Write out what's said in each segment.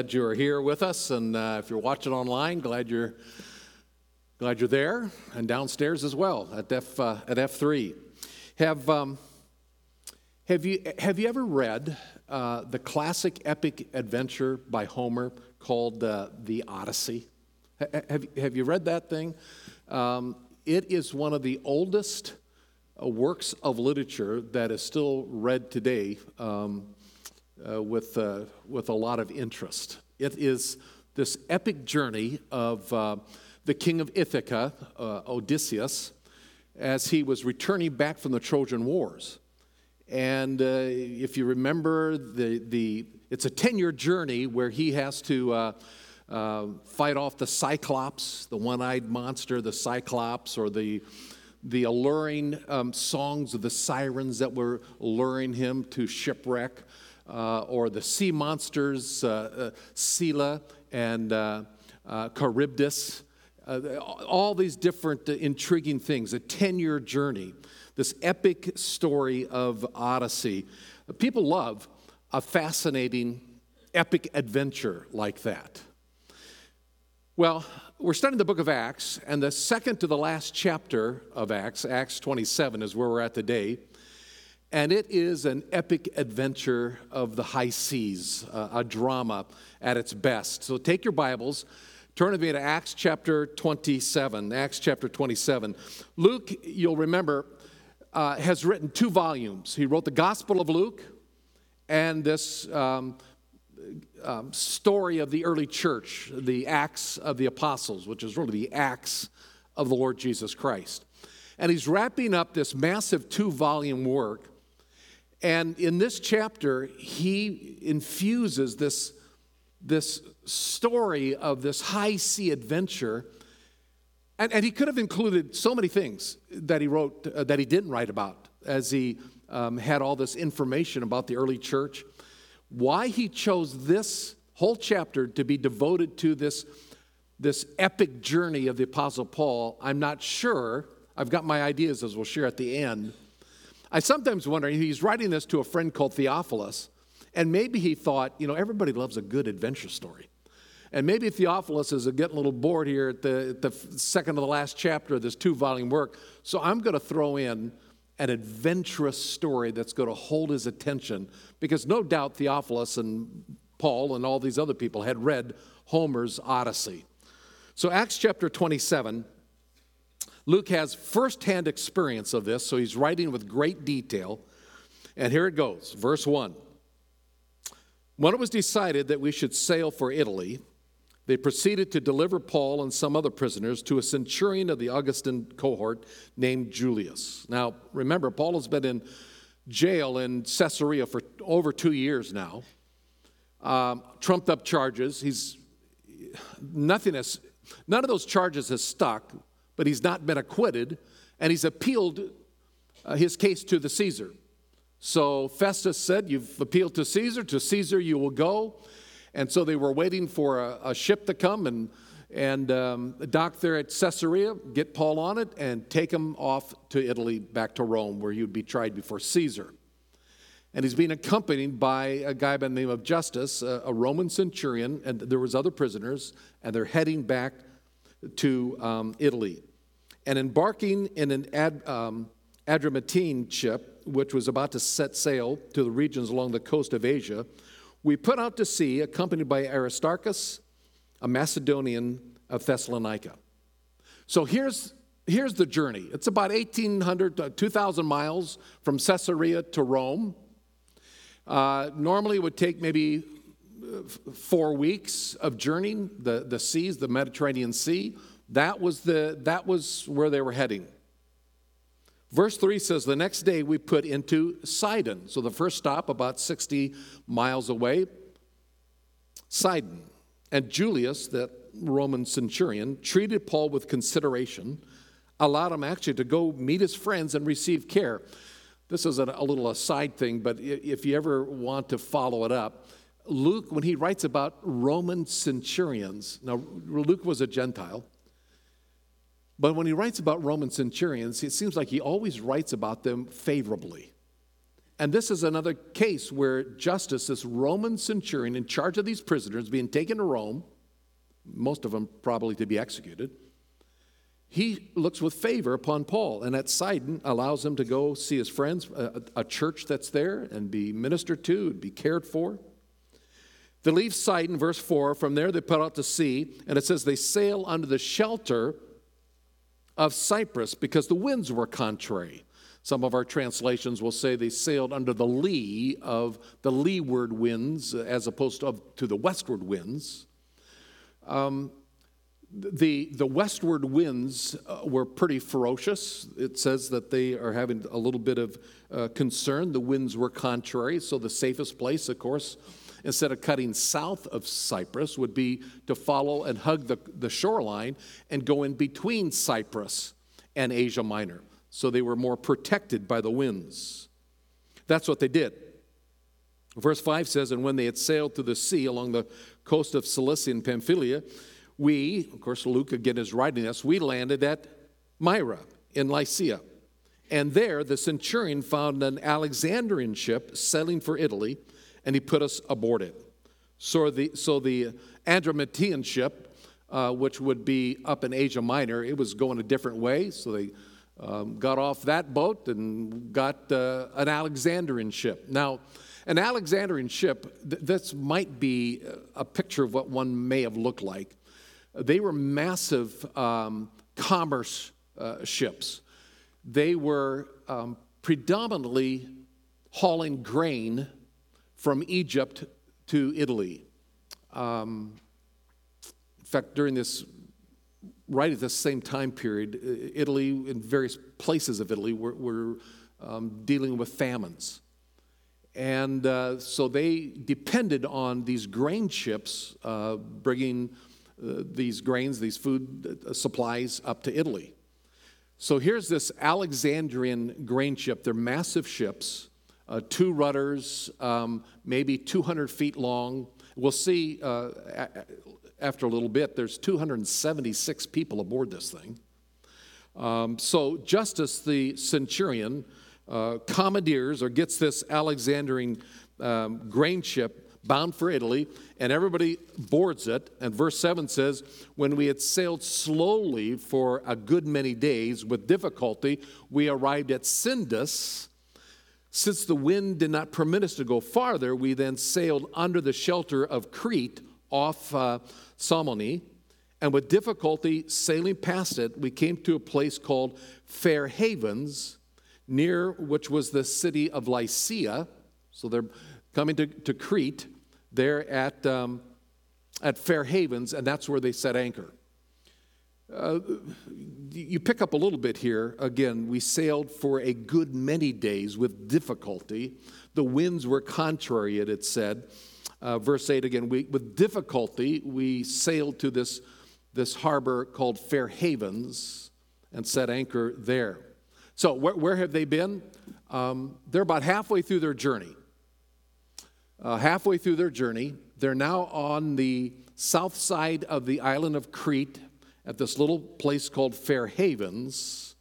Glad you're here with us, and uh, if you're watching online, glad you're glad you're there, and downstairs as well at F uh, at F three. Have um, have you have you ever read uh, the classic epic adventure by Homer called uh, the Odyssey? have have you read that thing? Um, it is one of the oldest uh, works of literature that is still read today. Um, uh, with, uh, with a lot of interest. It is this epic journey of uh, the king of Ithaca, uh, Odysseus, as he was returning back from the Trojan Wars. And uh, if you remember, the, the, it's a 10 year journey where he has to uh, fight off the Cyclops, the one eyed monster, the Cyclops, or the the alluring um, songs of the sirens that were luring him to shipwreck uh, or the sea monsters, uh, uh, Scylla and uh, uh, Charybdis. Uh, all these different intriguing things, a 10 year journey, this epic story of Odyssey. People love a fascinating, epic adventure like that. Well, we're studying the book of Acts, and the second to the last chapter of Acts, Acts 27, is where we're at today and it is an epic adventure of the high seas, uh, a drama at its best. So take your Bibles, turn with me to Acts chapter 27. Acts chapter 27. Luke, you'll remember, uh, has written two volumes. He wrote the Gospel of Luke and this um, um, story of the early church, the Acts of the Apostles, which is really the Acts of the Lord Jesus Christ. And he's wrapping up this massive two volume work and in this chapter, he infuses this, this story of this high sea adventure. And, and he could have included so many things that he wrote, uh, that he didn't write about as he um, had all this information about the early church. Why he chose this whole chapter to be devoted to this, this epic journey of the Apostle Paul, I'm not sure. I've got my ideas as we'll share at the end. I sometimes wonder, he's writing this to a friend called Theophilus, and maybe he thought, you know, everybody loves a good adventure story. And maybe Theophilus is getting a little bored here at the, at the second to the last chapter of this two volume work. So I'm going to throw in an adventurous story that's going to hold his attention because no doubt Theophilus and Paul and all these other people had read Homer's Odyssey. So, Acts chapter 27 Luke has firsthand experience of this, so he's writing with great detail. And here it goes, verse 1. When it was decided that we should sail for Italy, they proceeded to deliver Paul and some other prisoners to a centurion of the Augustan cohort named Julius. Now, remember, Paul has been in jail in Caesarea for over two years now. Um, trumped up charges. He's nothing has, none of those charges has stuck but he's not been acquitted, and he's appealed uh, his case to the Caesar. So Festus said, You've appealed to Caesar, to Caesar you will go. And so they were waiting for a, a ship to come and, and um, dock there at Caesarea, get Paul on it, and take him off to Italy, back to Rome, where he would be tried before Caesar. And he's being accompanied by a guy by the name of Justus, a, a Roman centurion, and there was other prisoners, and they're heading back to um, Italy and embarking in an ad, um, Adramyttian ship, which was about to set sail to the regions along the coast of Asia, we put out to sea, accompanied by Aristarchus, a Macedonian of Thessalonica. So here's, here's the journey. It's about 1,800 to 2,000 miles from Caesarea to Rome. Uh, normally, it would take maybe uh, four weeks of journeying the, the seas, the Mediterranean Sea. That was, the, that was where they were heading. Verse 3 says, The next day we put into Sidon. So the first stop, about 60 miles away, Sidon. And Julius, that Roman centurion, treated Paul with consideration, allowed him actually to go meet his friends and receive care. This is a, a little aside thing, but if you ever want to follow it up, Luke, when he writes about Roman centurions, now Luke was a Gentile, but when he writes about Roman centurions, it seems like he always writes about them favorably. And this is another case where Justus, this Roman centurion in charge of these prisoners being taken to Rome, most of them probably to be executed, he looks with favor upon Paul and at Sidon allows him to go see his friends, a, a church that's there, and be ministered to and be cared for. They leave Sidon, verse 4. From there they put out to sea, and it says they sail under the shelter of Cyprus because the winds were contrary. Some of our translations will say they sailed under the lee of the leeward winds as opposed to, to the westward winds. Um, the, the westward winds uh, were pretty ferocious. It says that they are having a little bit of uh, concern. The winds were contrary, so the safest place, of course, instead of cutting south of Cyprus, would be to follow and hug the, the shoreline and go in between Cyprus and Asia Minor. So they were more protected by the winds. That's what they did. Verse 5 says, And when they had sailed through the sea along the coast of Cilicia and Pamphylia, we, of course, Luke again is writing us, we landed at Myra in Lycia. And there the centurion found an Alexandrian ship sailing for Italy and he put us aboard it. So the, so the Adramyttian ship, uh, which would be up in Asia Minor, it was going a different way. So they um, got off that boat and got uh, an Alexandrian ship. Now, an Alexandrian ship, th- this might be a picture of what one may have looked like. They were massive um, commerce uh, ships. They were um, predominantly hauling grain from Egypt to Italy. Um, in fact, during this, right at the same time period, Italy, in various places of Italy, were, were um, dealing with famines. And uh, so they depended on these grain ships uh, bringing uh, these grains, these food uh, supplies up to Italy. So here's this Alexandrian grain ship. They're massive ships uh, two rudders, um, maybe 200 feet long. We'll see uh, after a little bit, there's 276 people aboard this thing. Um, so Justus the centurion uh, commandeers or gets this Alexandrian um, grain ship bound for Italy, and everybody boards it. And verse 7 says, When we had sailed slowly for a good many days with difficulty, we arrived at Cnidus since the wind did not permit us to go farther, we then sailed under the shelter of Crete off uh, Salmone. And with difficulty sailing past it, we came to a place called Fair Havens, near which was the city of Lasea. So they're coming to, to Crete there at, um, at Fair Havens, and that's where they set anchor. Uh, you pick up a little bit here. Again, we sailed for a good many days with difficulty. The winds were contrary, it had said. Uh, verse 8 again, we, with difficulty, we sailed to this, this harbor called Fair Havens and set anchor there. So, where, where have they been? Um, they're about halfway through their journey. Uh, halfway through their journey, they're now on the south side of the island of Crete at this little place called Fair Havens.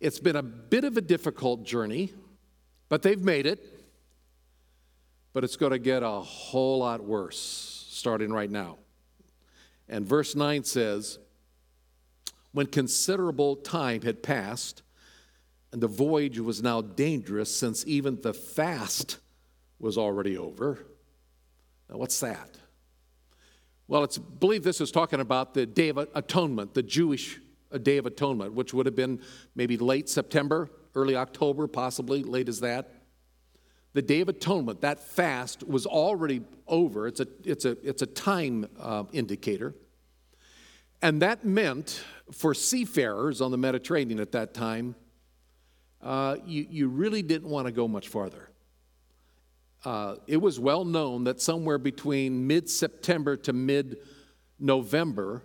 It's been a bit of a difficult journey, but they've made it. But it's going to get a whole lot worse starting right now. And verse 9 says, When considerable time had passed, and the voyage was now dangerous, since even the fast was already over. Now, what's that? Well, it's believed this is talking about the Day of Atonement, the Jewish uh, Day of Atonement, which would have been maybe late September, early October, possibly late as that. The Day of Atonement, that fast was already over. It's a, it's a, it's a time uh, indicator. And that meant for seafarers on the Mediterranean at that time, uh, you, you really didn't want to go much farther uh, it was well known that somewhere between mid September to mid November,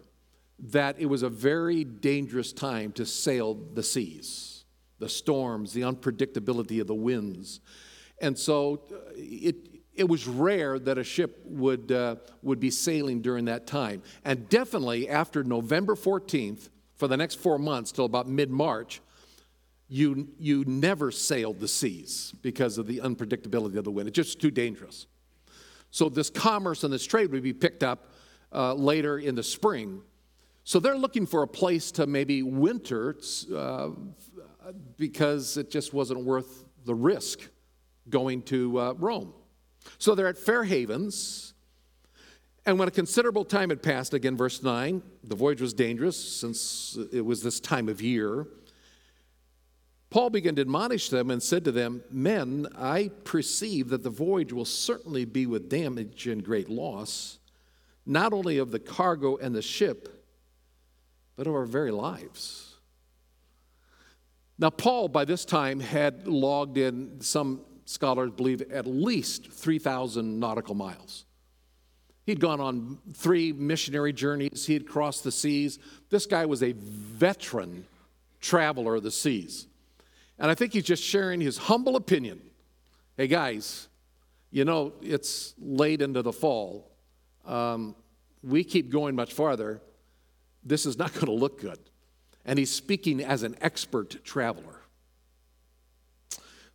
that it was a very dangerous time to sail the seas, the storms, the unpredictability of the winds. And so uh, it, it was rare that a ship would, uh, would be sailing during that time. And definitely after November 14th, for the next four months till about mid March, you, you never sailed the seas because of the unpredictability of the wind. It's just too dangerous. So this commerce and this trade would be picked up uh, later in the spring. So they're looking for a place to maybe winter uh, because it just wasn't worth the risk going to uh, Rome. So they're at Fair Havens. And when a considerable time had passed, again, verse 9, the voyage was dangerous since it was this time of year. Paul began to admonish them and said to them, Men, I perceive that the voyage will certainly be with damage and great loss, not only of the cargo and the ship, but of our very lives. Now, Paul, by this time, had logged in, some scholars believe, at least 3,000 nautical miles. He'd gone on three missionary journeys, he had crossed the seas. This guy was a veteran traveler of the seas. And I think he's just sharing his humble opinion. Hey, guys, you know, it's late into the fall. Um, we keep going much farther. This is not going to look good. And he's speaking as an expert traveler.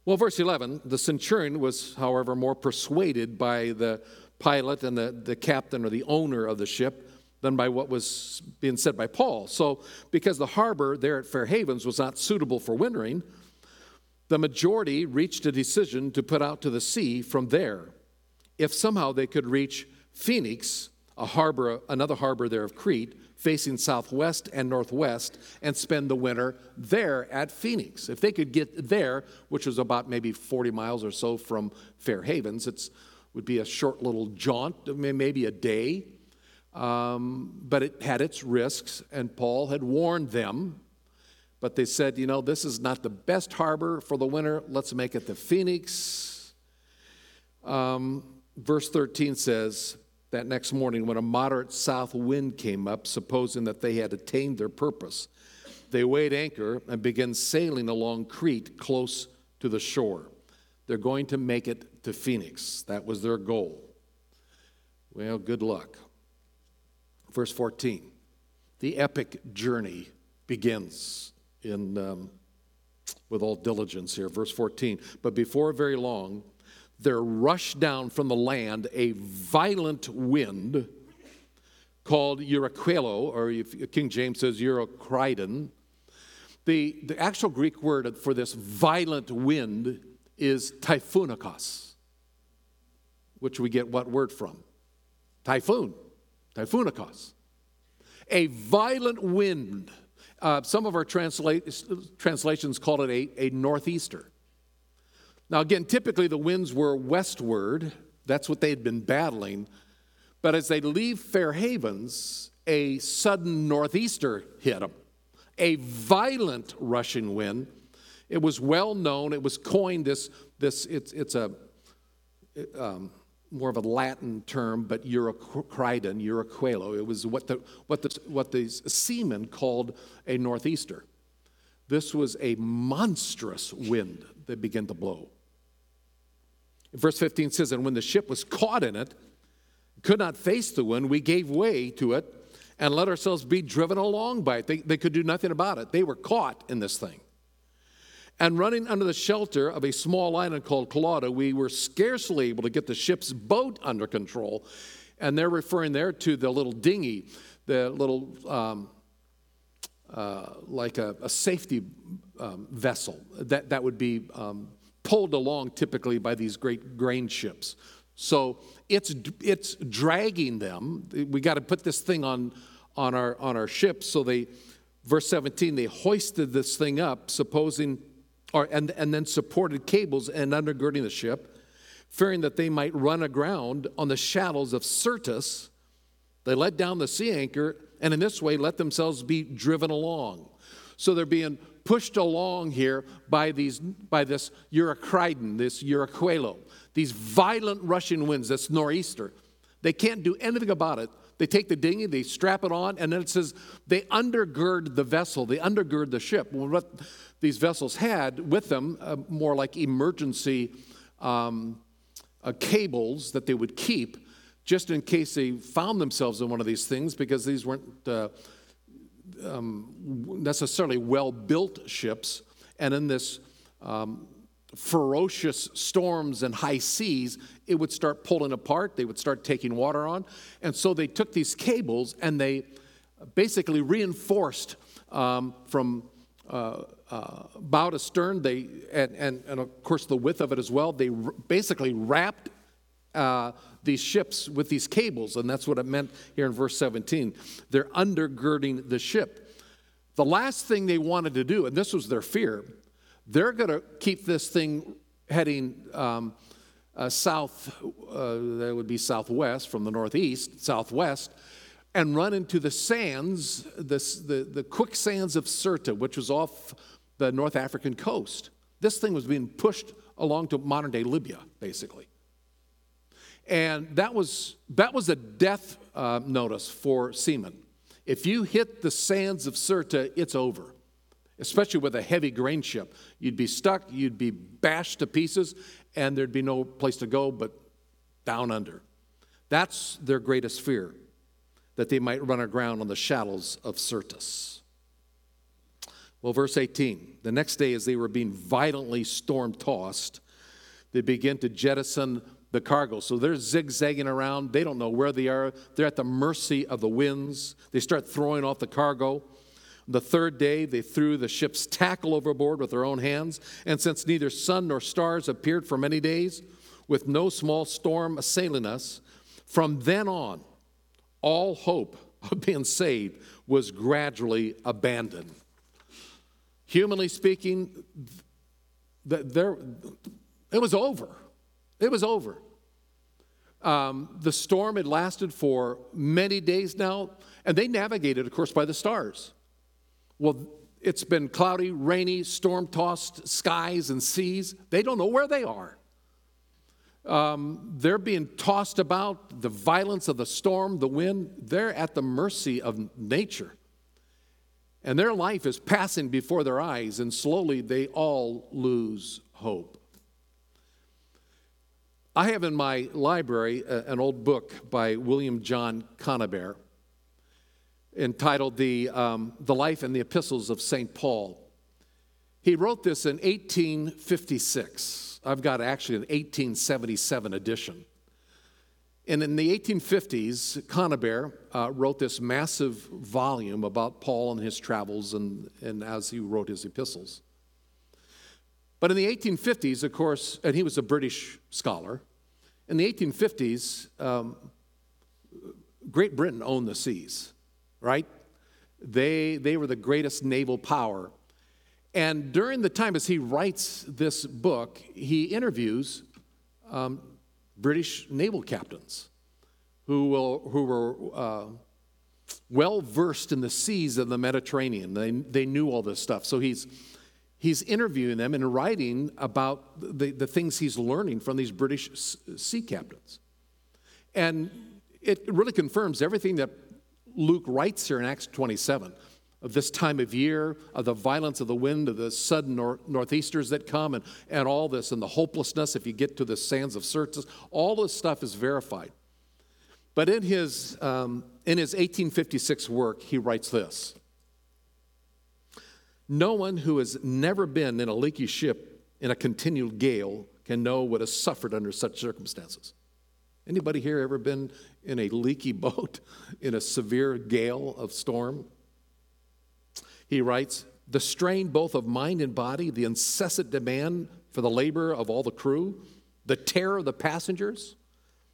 Well, verse 11 the centurion was, however, more persuaded by the pilot and the, the captain or the owner of the ship than by what was being said by Paul. So, because the harbor there at Fair Havens was not suitable for wintering, the majority reached a decision to put out to the sea from there. If somehow they could reach Phoenix, a harbor, another harbor there of Crete, facing southwest and northwest, and spend the winter there at Phoenix. If they could get there, which was about maybe 40 miles or so from Fair Havens, it would be a short little jaunt, maybe a day. Um, but it had its risks, and Paul had warned them but they said, you know, this is not the best harbor for the winter. Let's make it the Phoenix. Um, verse 13 says, that next morning, when a moderate south wind came up, supposing that they had attained their purpose, they weighed anchor and began sailing along Crete close to the shore. They're going to make it to Phoenix. That was their goal. Well, good luck. Verse 14 the epic journey begins in, um, with all diligence here. Verse 14. But before very long, there rushed down from the land a violent wind called Euraquilo, or King James says Euroclydon. The, the actual Greek word for this violent wind is typhonikos, which we get what word from? Typhoon, typhonikos. A violent wind uh, some of our transla- translations call it a, a northeaster. Now, again, typically the winds were westward. That's what they had been battling. But as they leave Fair Havens, a sudden northeaster hit them, a violent rushing wind. It was well known. It was coined this. This it's it's a um, more of a Latin term, but Euroclydon, Euraquilo. It was what the, what, the, what the seamen called a northeaster. This was a monstrous wind that began to blow. Verse 15 says, And when the ship was caught in it, could not face the wind, we gave way to it and let ourselves be driven along by it. They, they could do nothing about it. They were caught in this thing. And running under the shelter of a small island called Clauda, we were scarcely able to get the ship's boat under control. And they're referring there to the little dinghy, the little, um, uh, like a, a safety um, vessel that, that would be um, pulled along typically by these great grain ships. So it's, it's dragging them. We got to put this thing on, on, our, on our ship. So they, verse 17, they hoisted this thing up, supposing or, and, and then supported cables and undergirding the ship, fearing that they might run aground on the shallows of Syrtis. They let down the sea anchor and in this way let themselves be driven along. So they're being pushed along here by these by this Euroclydon, this Euraquilo, these violent rushing winds, this nor'easter. They can't do anything about it. They take the dinghy, they strap it on, and then it says they undergird the vessel, they undergird the ship. Well, what these vessels had with them, uh, more like emergency um, uh, cables that they would keep just in case they found themselves in one of these things, because these weren't uh, um, necessarily well built ships. And in this um, ferocious storms and high seas, it would start pulling apart. They would start taking water on. And so they took these cables and they basically reinforced um, from uh, uh, bow to stern. They, and, and, and, of course, the width of it as well. They r- basically wrapped uh, these ships with these cables, and that's what it meant here in verse 17. They're undergirding the ship. The last thing they wanted to do, and this was their fear, they're going to keep this thing heading um, uh, south, uh, that would be southwest from the northeast, southwest, and run into the sands, this, the, the quicksands of Sirte, which was off the North African coast. This thing was being pushed along to modern day Libya, basically. And that was, that was a death uh, notice for seamen. If you hit the sands of Sirte, it's over especially with a heavy grain ship. You'd be stuck, you'd be bashed to pieces, and there'd be no place to go but down under. That's their greatest fear, that they might run aground on the shallows of Syrtis. Well, verse 18 the next day, as they were being violently storm tossed, they begin to jettison the cargo. So they're zigzagging around. They don't know where they are. They're at the mercy of the winds. They start throwing off the cargo. The third day, they threw the ship's tackle overboard with their own hands. And since neither sun nor stars appeared for many days, with no small storm assailing us, from then on, all hope of being saved was gradually abandoned. Humanly speaking, there, it was over. It was over. Um, the storm had lasted for many days now, and they navigated, of course, by the stars. Well, it's been cloudy, rainy, storm tossed skies and seas. They don't know where they are. Um, they're being tossed about, the violence of the storm, the wind, they're at the mercy of nature. And their life is passing before their eyes, and slowly they all lose hope. I have in my library an old book by William John Conybeare entitled the, um, the Life and the Epistles of St. Paul. He wrote this in 1856. I've got actually an 1877 edition. And in the 1850s, Conybeare uh, wrote this massive volume about Paul and his travels and, and as he wrote his epistles. But in the 1850s, of course, and he was a British scholar, in the 1850s, um, Great Britain owned the seas right? They, they were the greatest naval power. And during the time as he writes this book, he interviews um, British naval captains who, will, who were uh, well versed in the seas of the Mediterranean. They, they knew all this stuff. So he's, he's interviewing them and writing about the, the things he's learning from these British sea captains. And it really confirms everything that Luke writes here in Acts 27 of this time of year, of the violence of the wind, of the sudden nor- northeasters that come, and, and all this, and the hopelessness if you get to the sands of Syrtis, all this stuff is verified. But in his, um, in his 1856 work, he writes this No one who has never been in a leaky ship in a continual gale can know what is suffered under such circumstances. Anybody here ever been in a leaky boat in a severe gale of storm? He writes, the strain both of mind and body, the incessant demand for the labor of all the crew, the terror of the passengers,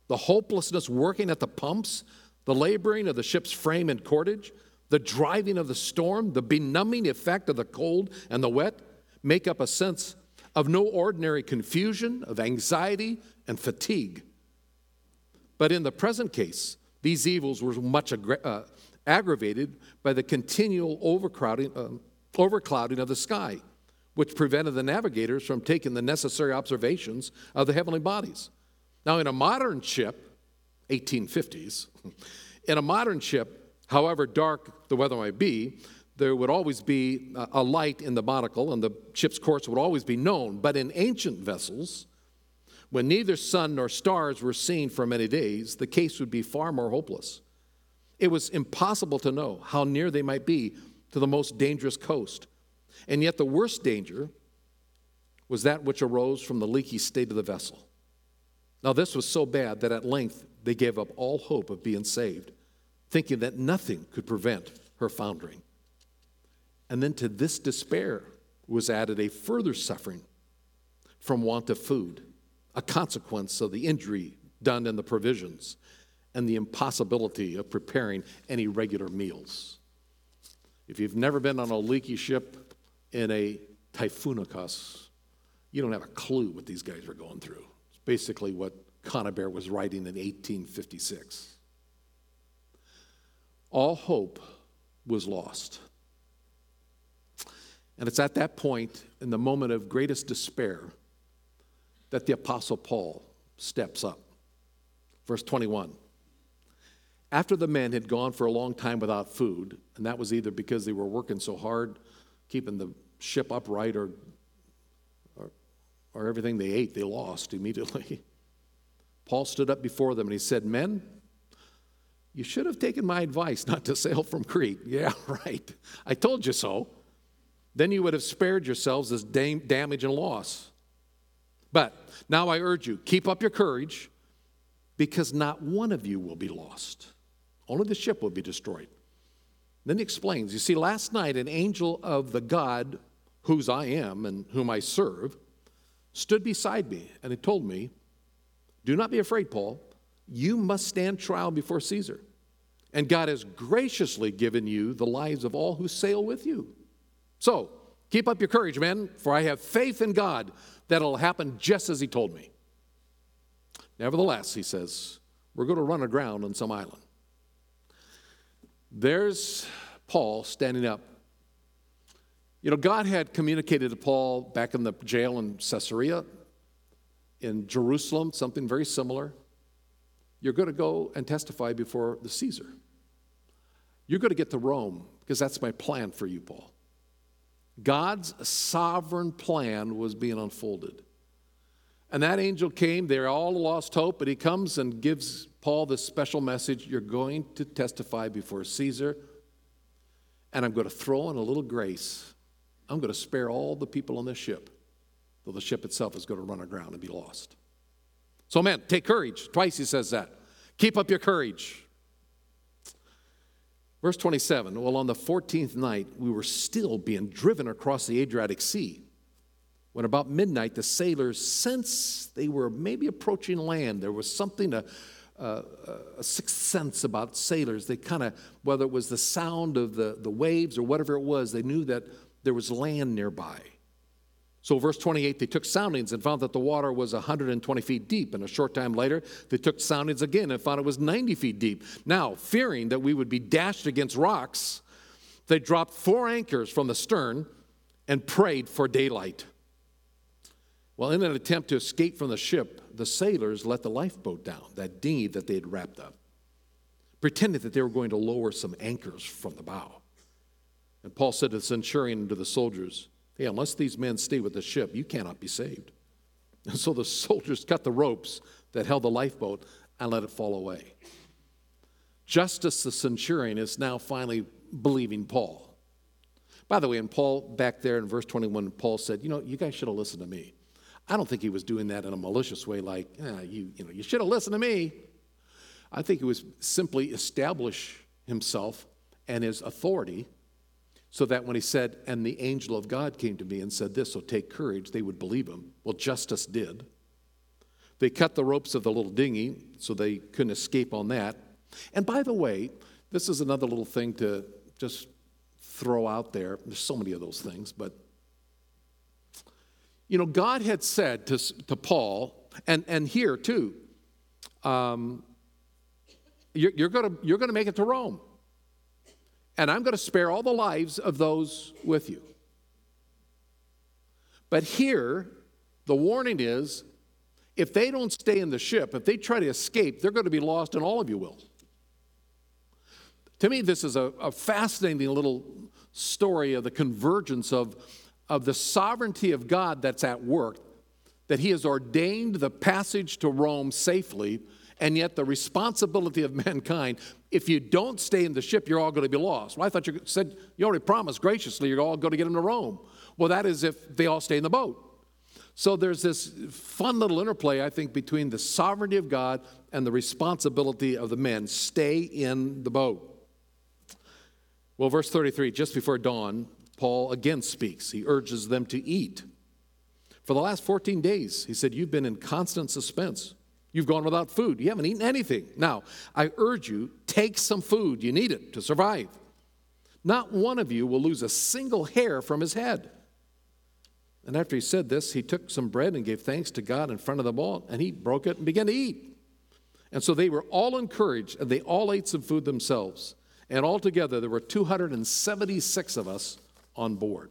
the hopelessness working at the pumps, the laboring of the ship's frame and cordage, the driving of the storm, the benumbing effect of the cold and the wet make up a sense of no ordinary confusion, of anxiety and fatigue. But in the present case, these evils were much uh, aggravated by the continual overcrowding, uh, overclouding of the sky, which prevented the navigators from taking the necessary observations of the heavenly bodies. Now, in a modern ship, 1850s, in a modern ship, however dark the weather might be, there would always be a light in the binnacle and the ship's course would always be known. But in ancient vessels, when neither sun nor stars were seen for many days, the case would be far more hopeless. It was impossible to know how near they might be to the most dangerous coast. And yet, the worst danger was that which arose from the leaky state of the vessel. Now, this was so bad that at length they gave up all hope of being saved, thinking that nothing could prevent her foundering. And then to this despair was added a further suffering from want of food, a consequence of the injury done in the provisions and the impossibility of preparing any regular meals. If you've never been on a leaky ship in a typhonikos, you don't have a clue what these guys are going through. It's basically what Conybeare was writing in 1856. All hope was lost. And it's at that point, in the moment of greatest despair, that the Apostle Paul steps up. Verse 21. After the men had gone for a long time without food, and that was either because they were working so hard, keeping the ship upright, or, or, or everything they ate they lost immediately, Paul stood up before them and he said, Men, you should have taken my advice not to sail from Crete. Yeah, right. I told you so. Then you would have spared yourselves this damage and loss. But now I urge you, keep up your courage, because not one of you will be lost. Only the ship will be destroyed. Then he explains You see, last night an angel of the God whose I am and whom I serve stood beside me, and he told me, Do not be afraid, Paul. You must stand trial before Caesar. And God has graciously given you the lives of all who sail with you. So, keep up your courage, men, for I have faith in God that it'll happen just as he told me. Nevertheless, he says, we're going to run aground on some island. There's Paul standing up. You know, God had communicated to Paul back in the jail in Caesarea, in Jerusalem, something very similar. You're going to go and testify before the Caesar. You're going to get to Rome because that's my plan for you, Paul. God's sovereign plan was being unfolded. And that angel came, they're all lost hope, but he comes and gives Paul this special message You're going to testify before Caesar, and I'm going to throw in a little grace. I'm going to spare all the people on this ship, though the ship itself is going to run aground and be lost. So, man, take courage. Twice he says that. Keep up your courage. Verse 27 Well, on the 14th night, we were still being driven across the Adriatic Sea when about midnight the sailors sensed they were maybe approaching land. There was something, a, a, uh, uh, a sixth sense about sailors. They kind of, whether it was the sound of the, the waves or whatever it was, they knew that there was land nearby. So, verse 28, they took soundings and found that the water was 120 feet deep. And a short time later, they took soundings again and found it was 90 feet deep. Now, fearing that we would be dashed against rocks, they dropped four anchors from the stern and prayed for daylight. Well, in an attempt to escape from the ship, the sailors let the lifeboat down, that dinghy that they had wrapped up, pretending that they were going to lower some anchors from the bow. And Paul said to the centurion and to the soldiers, Hey, unless these men stay with the ship, you cannot be saved. And so the soldiers cut the ropes that held the lifeboat and let it fall away. Justus the centurion is now finally believing Paul. By the way, and Paul, back there in verse 21, Paul said, You know, you guys should have listened to me. I don't think he was doing that in a malicious way, like, eh, you, you know, you should have listened to me. I think he was simply establish himself and his authority so that when he said, and the angel of God came to me and said this, so take courage, they would believe him. Well, Justus did. They cut the ropes of the little dinghy so they couldn't escape on that. And by the way, this is another little thing to just throw out there. There's so many of those things, but you know, God had said to, to Paul, and, and here too, um, you're, you're going you're to make it to Rome. And I'm going to spare all the lives of those with you. But here, the warning is if they don't stay in the ship, if they try to escape, they're going to be lost, and all of you will. To me, this is a, a fascinating little story of the convergence of of the sovereignty of God that's at work, that He has ordained the passage to Rome safely, and yet the responsibility of mankind, if you don't stay in the ship, you're all going to be lost. Well, I thought you said you already promised graciously you're all going to get them to Rome. Well, that is if they all stay in the boat. So there's this fun little interplay, I think, between the sovereignty of God and the responsibility of the men. Stay in the boat. Well, verse 33, just before dawn, Paul again speaks. He urges them to eat. For the last 14 days, he said, You've been in constant suspense. You've gone without food. You haven't eaten anything. Now, I urge you, take some food. You need it to survive. Not one of you will lose a single hair from his head. And after he said this, he took some bread and gave thanks to God in front of them all, and he broke it and began to eat. And so they were all encouraged, and they all ate some food themselves. And altogether, there were 276 of us on board.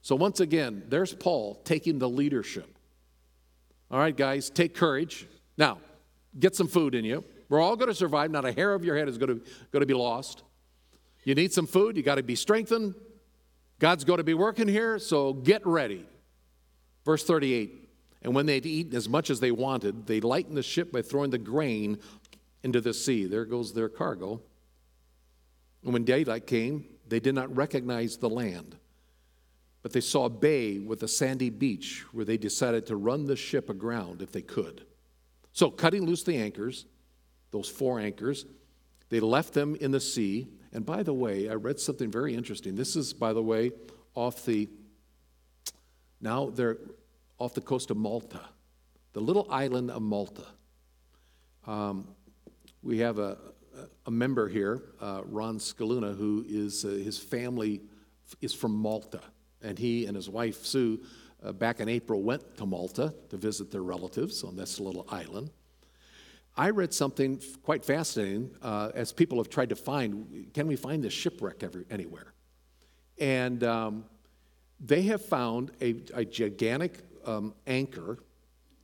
So once again, there's Paul taking the leadership. All right, guys, take courage. Now, get some food in you. We're all going to survive. Not a hair of your head is going to, going to be lost. You need some food. You got to be strengthened. God's going to be working here, so get ready. Verse 38 And when they'd eaten as much as they wanted, they lightened the ship by throwing the grain into the sea. There goes their cargo. And when daylight came, they did not recognize the land. But they saw a bay with a sandy beach where they decided to run the ship aground if they could. So, cutting loose the anchors, those four anchors, they left them in the sea. And by the way, I read something very interesting. This is, by the way, off the, now they're off the coast of Malta, the little island of Malta. Um, we have a, a member here, uh, Ron Scaluna, who is, uh, his family is from Malta. And he and his wife, Sue, uh, back in April went to Malta to visit their relatives on this little island. I read something quite fascinating uh, as people have tried to find can we find this shipwreck every, anywhere? And um, they have found a, a gigantic um, anchor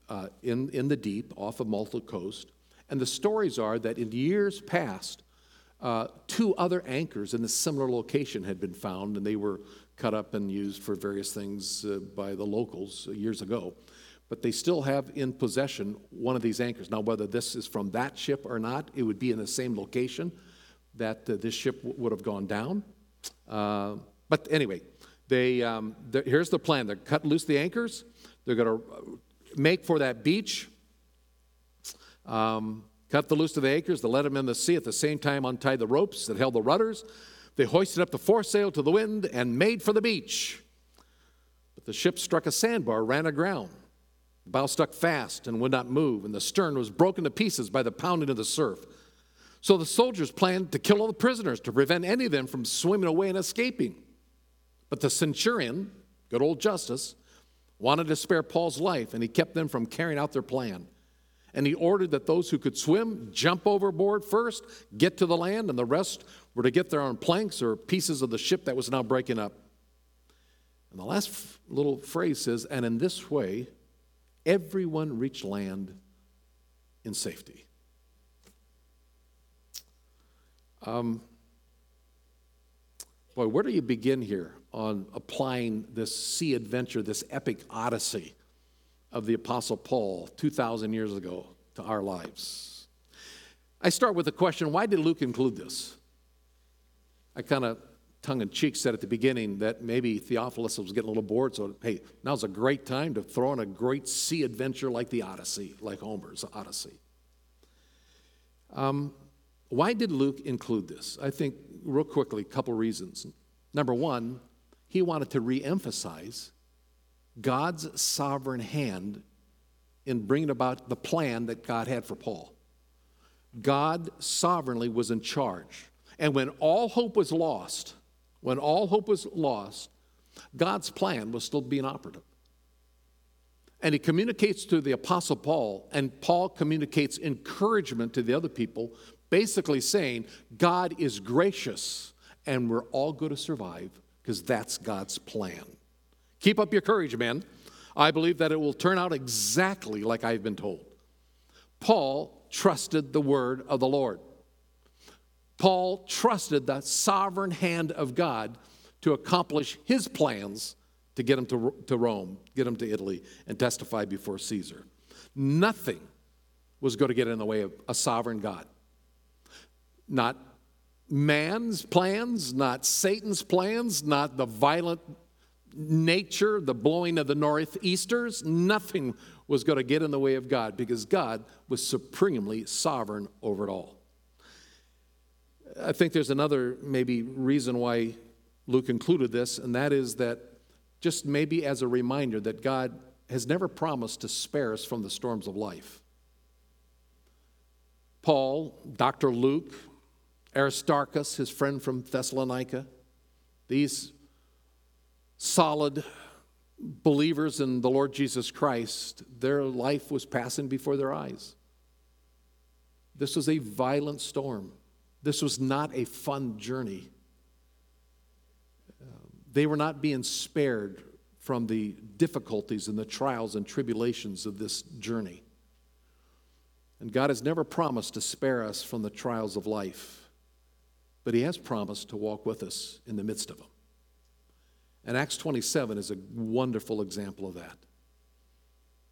uh, in, in the deep off of Malta coast. And the stories are that in years past, uh, two other anchors in a similar location had been found, and they were cut up and used for various things uh, by the locals years ago. But they still have in possession one of these anchors. Now, whether this is from that ship or not, it would be in the same location that uh, this ship w- would have gone down. Uh, but anyway, they, um, here's the plan. They're cut loose the anchors. They're going to uh, make for that beach. Um, cut the loose of the anchors. They let them in the sea. At the same time, untie the ropes that held the rudders. They hoisted up the foresail to the wind and made for the beach. But the ship struck a sandbar, ran aground. The bow stuck fast and would not move, and the stern was broken to pieces by the pounding of the surf. So the soldiers planned to kill all the prisoners to prevent any of them from swimming away and escaping. But the centurion, good old Justus, wanted to spare Paul's life, and he kept them from carrying out their plan. And he ordered that those who could swim jump overboard first, get to the land, and the rest were to get there on planks or pieces of the ship that was now breaking up. And the last f- little phrase says, and in this way, everyone reached land in safety. Um, boy, where do you begin here on applying this sea adventure, this epic odyssey of the Apostle Paul 2,000 years ago to our lives? I start with the question why did Luke include this? I kind of tongue in cheek said at the beginning that maybe Theophilus was getting a little bored, so hey, now's a great time to throw in a great sea adventure like the Odyssey, like Homer's Odyssey. Um, why did Luke include this? I think, real quickly, a couple reasons. Number one, he wanted to re emphasize God's sovereign hand in bringing about the plan that God had for Paul. God sovereignly was in charge. And when all hope was lost, when all hope was lost, God's plan was still being operative. And he communicates to the Apostle Paul, and Paul communicates encouragement to the other people, basically saying, God is gracious, and we're all going to survive because that's God's plan. Keep up your courage, men. I believe that it will turn out exactly like I've been told. Paul trusted the word of the Lord. Paul trusted the sovereign hand of God to accomplish his plans to get him to, to Rome, get him to Italy, and testify before Caesar. Nothing was going to get in the way of a sovereign God. Not man's plans, not Satan's plans, not the violent nature, the blowing of the northeasters, nothing was going to get in the way of God because God was supremely sovereign over it all. I think there's another maybe reason why Luke included this, and that is that just maybe as a reminder that God has never promised to spare us from the storms of life. Paul, Dr. Luke, Aristarchus, his friend from Thessalonica, these solid believers in the Lord Jesus Christ, their life was passing before their eyes. This was a violent storm. This was not a fun journey. Um, they were not being spared from the difficulties and the trials and tribulations of this journey. And God has never promised to spare us from the trials of life, but He has promised to walk with us in the midst of them. And Acts 27 is a wonderful example of that.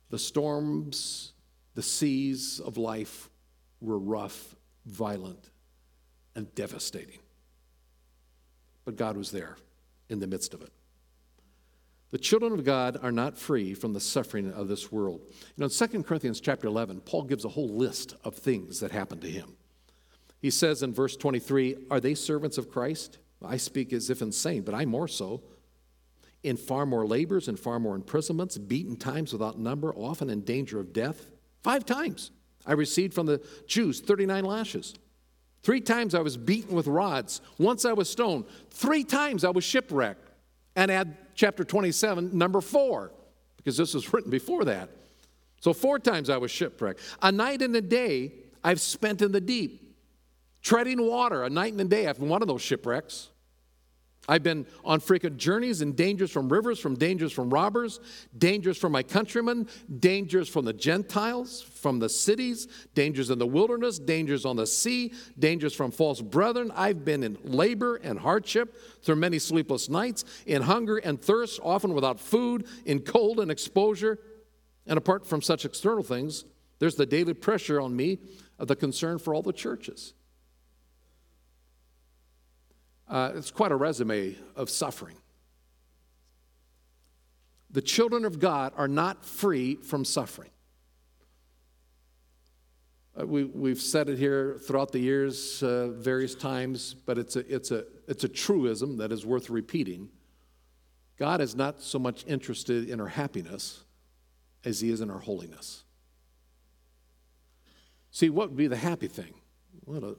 The storms, the seas of life were rough, violent, and devastating. But God was there in the midst of it. The children of God are not free from the suffering of this world. You know, in 2 Corinthians chapter 11, Paul gives a whole list of things that happened to him. He says in verse 23, Are they servants of Christ? I speak as if insane, but I more so. In far more labors and far more imprisonments, beaten times without number, often in danger of death. Five times I received from the Jews 39 lashes. Three times I was beaten with rods. Once I was stoned. Three times I was shipwrecked. And add chapter 27, number four, because this was written before that. So, four times I was shipwrecked. A night and a day I've spent in the deep, treading water a night and a day. Been one of those shipwrecks. I've been on frequent journeys and dangers from rivers, from dangers from robbers, dangers from my countrymen, dangers from the Gentiles, from the cities, dangers in the wilderness, dangers on the sea, dangers from false brethren. I've been in labor and hardship through many sleepless nights, in hunger and thirst, often without food, in cold and exposure. And apart from such external things, there's the daily pressure on me of the concern for all the churches. Uh, it's quite a resume of suffering. The children of God are not free from suffering. Uh, we, we've said it here throughout the years, uh, various times, but it's a, it's, a, it's a truism that is worth repeating. God is not so much interested in our happiness as He is in our holiness. See, what would be the happy thing? What a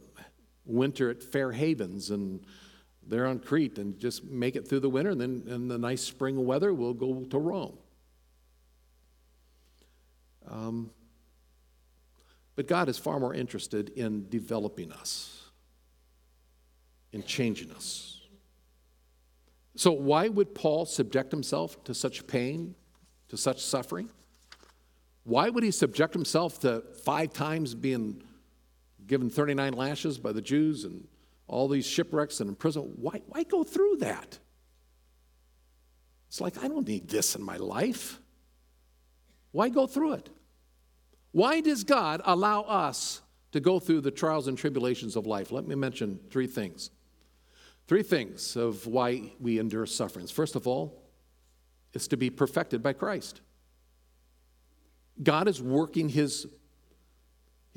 winter at Fair Havens and there on Crete and just make it through the winter, and then in the nice spring weather, we'll go to Rome. Um, but God is far more interested in developing us, in changing us. So, why would Paul subject himself to such pain, to such suffering? Why would he subject himself to five times being given 39 lashes by the Jews and all these shipwrecks and imprisonment. Why, why go through that? It's like, I don't need this in my life. Why go through it? Why does God allow us to go through the trials and tribulations of life? Let me mention three things. Three things of why we endure sufferings. First of all, it's to be perfected by Christ. God is working his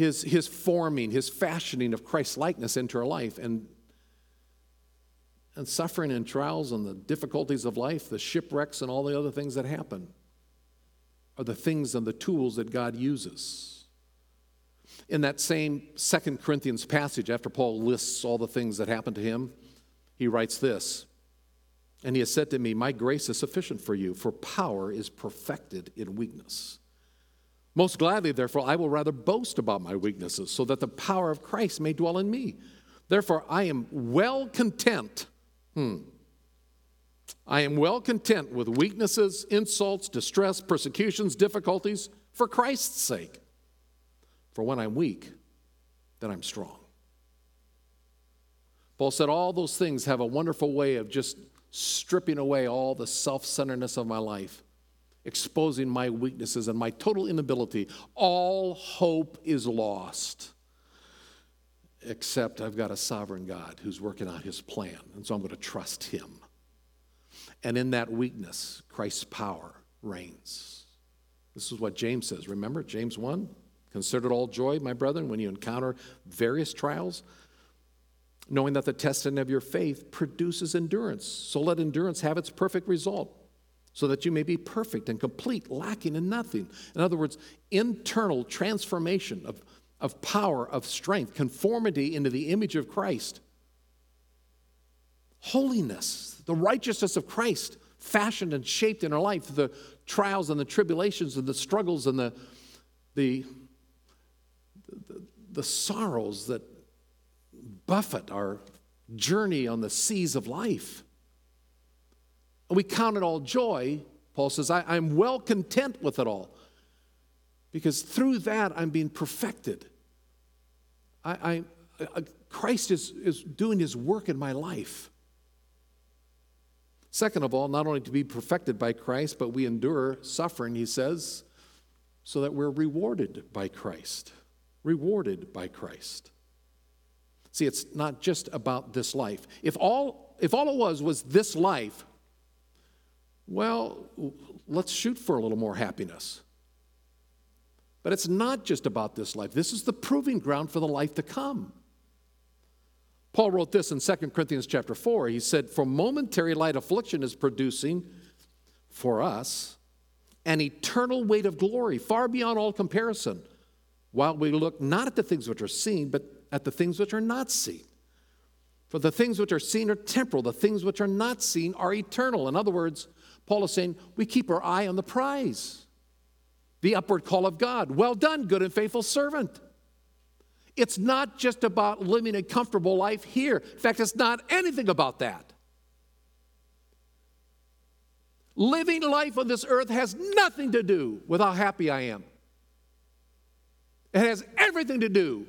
his, his forming, his fashioning of Christ's likeness into our life. And, and suffering and trials and the difficulties of life, the shipwrecks and all the other things that happen are the things and the tools that God uses. In that same Second Corinthians passage, after Paul lists all the things that happened to him, he writes this. And he has said to me, My grace is sufficient for you, for power is perfected in weakness. Most gladly, therefore, I will rather boast about my weaknesses, so that the power of Christ may dwell in me. Therefore, I am well content. Hmm. I am well content with weaknesses, insults, distress, persecutions, difficulties, for Christ's sake. For when I'm weak, then I'm strong. Paul said all those things have a wonderful way of just stripping away all the self centeredness of my life exposing my weaknesses and my total inability, all hope is lost. Except I've got a sovereign God who's working out his plan, and so I'm going to trust him. And in that weakness, Christ's power reigns. This is what James says. Remember, James 1? Consider it all joy, my brethren, when you encounter various trials, knowing that the testing of your faith produces endurance. So let endurance have its perfect result, so that you may be perfect and complete, lacking in nothing. In other words, internal transformation of, of power, of strength, conformity into the image of Christ. Holiness, the righteousness of Christ, fashioned and shaped in our life, the trials and the tribulations and the struggles and the, the, the, the sorrows that buffet our journey on the seas of life. We count it all joy. Paul says, I, am well content with it all because through that I'm being perfected. I, I, I, Christ is, is doing his work in my life. Second of all, not only to be perfected by Christ, but we endure suffering, he says, so that we're rewarded by Christ. Rewarded by Christ. See, it's not just about this life. If all, if all it was was this life, well, let's shoot for a little more happiness. But it's not just about this life. This is the proving ground for the life to come. Paul wrote this in 2 Corinthians chapter 4. He said, For momentary light affliction is producing for us an eternal weight of glory, far beyond all comparison, while we look not at the things which are seen, but at the things which are not seen. For the things which are seen are temporal, the things which are not seen are eternal. In other words, Paul is saying we keep our eye on the prize, the upward call of God. Well done, good and faithful servant. It's not just about living a comfortable life here. In fact, it's not anything about that. Living life on this earth has nothing to do with how happy I am. It has everything to do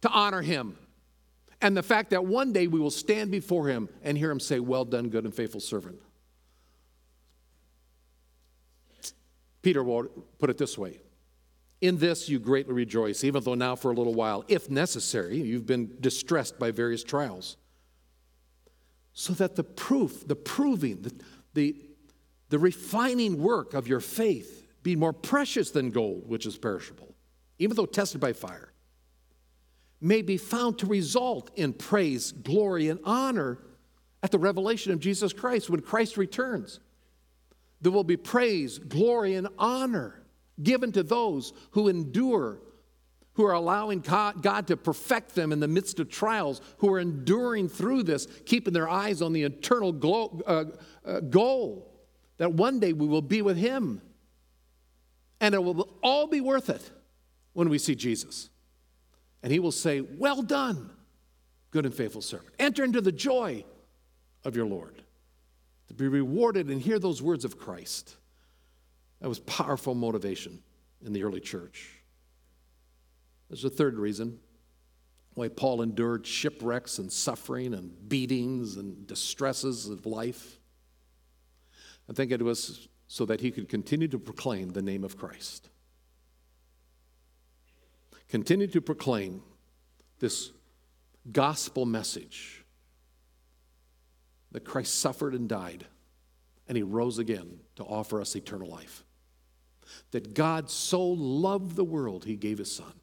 to honor Him and the fact that one day we will stand before Him and hear Him say, Well done, good and faithful servant. Peter will put it this way in this you greatly rejoice, even though now for a little while, if necessary, you've been distressed by various trials. So that the proof, the proving, the, the, the refining work of your faith be more precious than gold, which is perishable, even though tested by fire, may be found to result in praise, glory, and honor at the revelation of Jesus Christ when Christ returns. There will be praise, glory, and honor given to those who endure, who are allowing God to perfect them in the midst of trials, who are enduring through this, keeping their eyes on the eternal uh, uh, goal that one day we will be with Him. And it will all be worth it when we see Jesus. And He will say, Well done, good and faithful servant. Enter into the joy of your Lord. To be rewarded and hear those words of Christ. That was powerful motivation in the early church. There's a third reason why Paul endured shipwrecks and suffering and beatings and distresses of life. I think it was so that he could continue to proclaim the name of Christ. Continue to proclaim this gospel message that Christ suffered and died and he rose again to offer us eternal life that God so loved the world, he gave his son.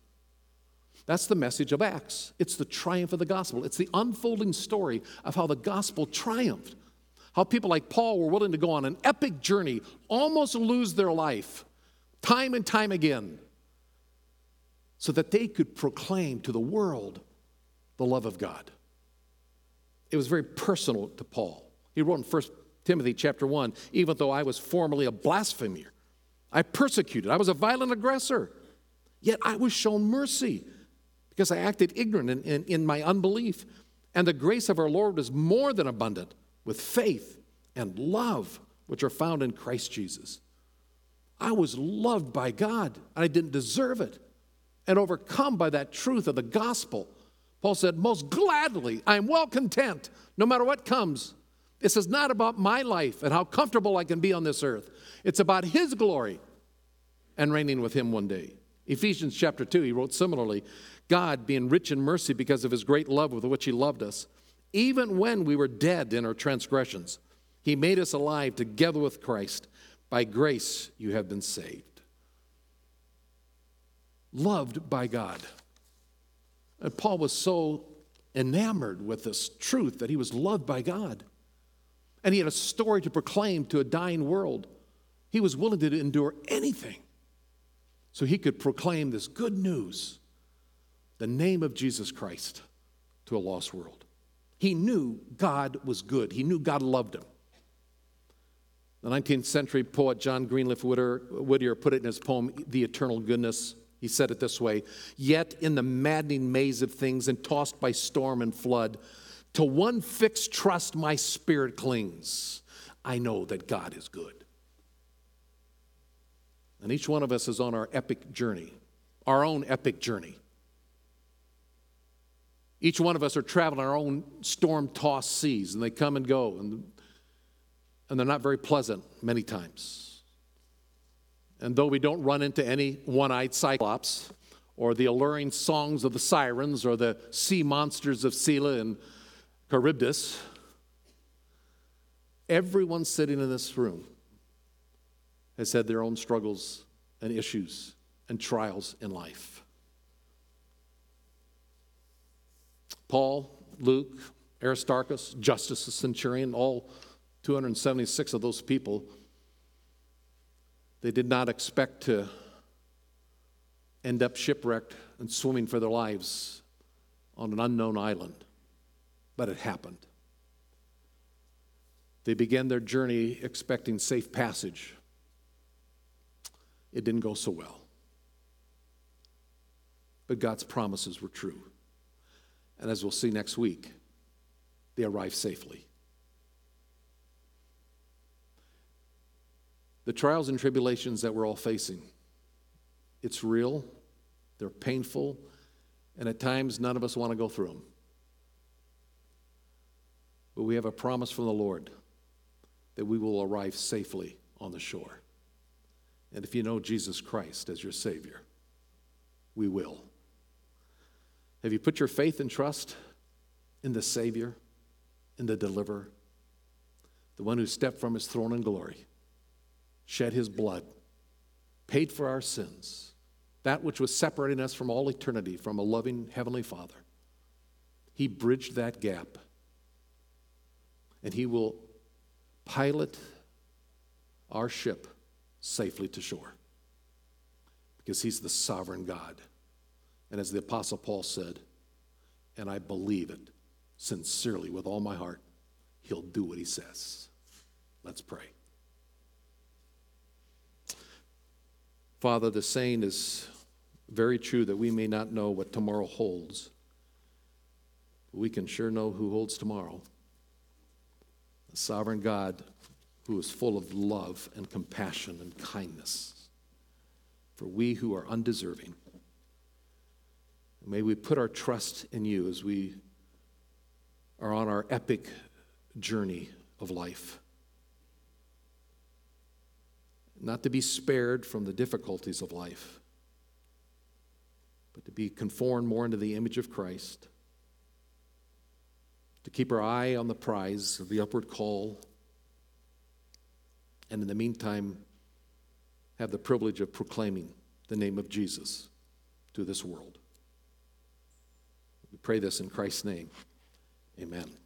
That's the message of Acts. It's the triumph of the gospel. It's the unfolding story of how the gospel triumphed. How people like Paul were willing to go on an epic journey, almost lose their life, time and time again, so that they could proclaim to the world the love of God. It was very personal to Paul. He wrote in 1 Timothy chapter 1 even though I was formerly a blasphemer, I persecuted. I was a violent aggressor. Yet I was shown mercy because I acted ignorant in, in, in, my unbelief. And the grace of our Lord was more than abundant with faith and love, which are found in Christ Jesus. I was loved by God, and I didn't deserve it. And overcome by that truth of the gospel, Paul said, Most gladly, I am well content, no matter what comes, This is not about my life and how comfortable I can be on this earth. It's about His glory and reigning with Him one day. Ephesians chapter 2, he wrote similarly God, being rich in mercy because of His great love with which He loved us, even when we were dead in our transgressions, He made us alive together with Christ. By grace you have been saved. Loved by God. And Paul was so enamored with this truth that he was loved by God. And he had a story to proclaim to a dying world. He was willing to endure anything so he could proclaim this good news, the name of Jesus Christ, to a lost world. He knew God was good, he knew God loved him. The 19th century poet John Greenleaf Whittier put it in his poem, The Eternal Goodness. He said it this way Yet in the maddening maze of things and tossed by storm and flood, to one fixed trust my spirit clings. I know that God is good. And each one of us is on our epic journey, our own epic journey. Each one of us are traveling our own storm tossed seas, and they come and go, and, and they're not very pleasant many times. And though we don't run into any one eyed cyclops, or the alluring songs of the sirens, or the sea monsters of Scylla and Charybdis, everyone sitting in this room has had their own struggles and issues and trials in life. Paul, Luke, Aristarchus, Justus the centurion, all 276 of those people, they did not expect to end up shipwrecked and swimming for their lives on an unknown island, but it happened. They began their journey expecting safe passage it didn't go so well. But God's promises were true. And as we'll see next week, they arrived safely. The trials and tribulations that we're all facing, it's real, they're painful, and at times none of us want to go through them. But we have a promise from the Lord that we will arrive safely on the shore. And if you know Jesus Christ as your Savior, we will. Have you put your faith and trust in the Savior, in the Deliverer, the one who stepped from his throne in glory, shed his blood, paid for our sins, that which was separating us from all eternity from a loving Heavenly Father? He bridged that gap, and he will pilot our ship safely to shore because he's the sovereign God. And as the Apostle Paul said, and I believe it sincerely with all my heart, he'll do what he says. Let's pray. Father, the saying is very true that we may not know what tomorrow holds, but we can sure know who holds tomorrow. The sovereign God who is full of love and compassion and kindness for we who are undeserving. May we put our trust in you as we are on our epic journey of life. Not to be spared from the difficulties of life, but to be conformed more into the image of Christ, to keep our eye on the prize of the upward call and in the meantime, have the privilege of proclaiming the name of Jesus to this world. We pray this in Christ's name. Amen.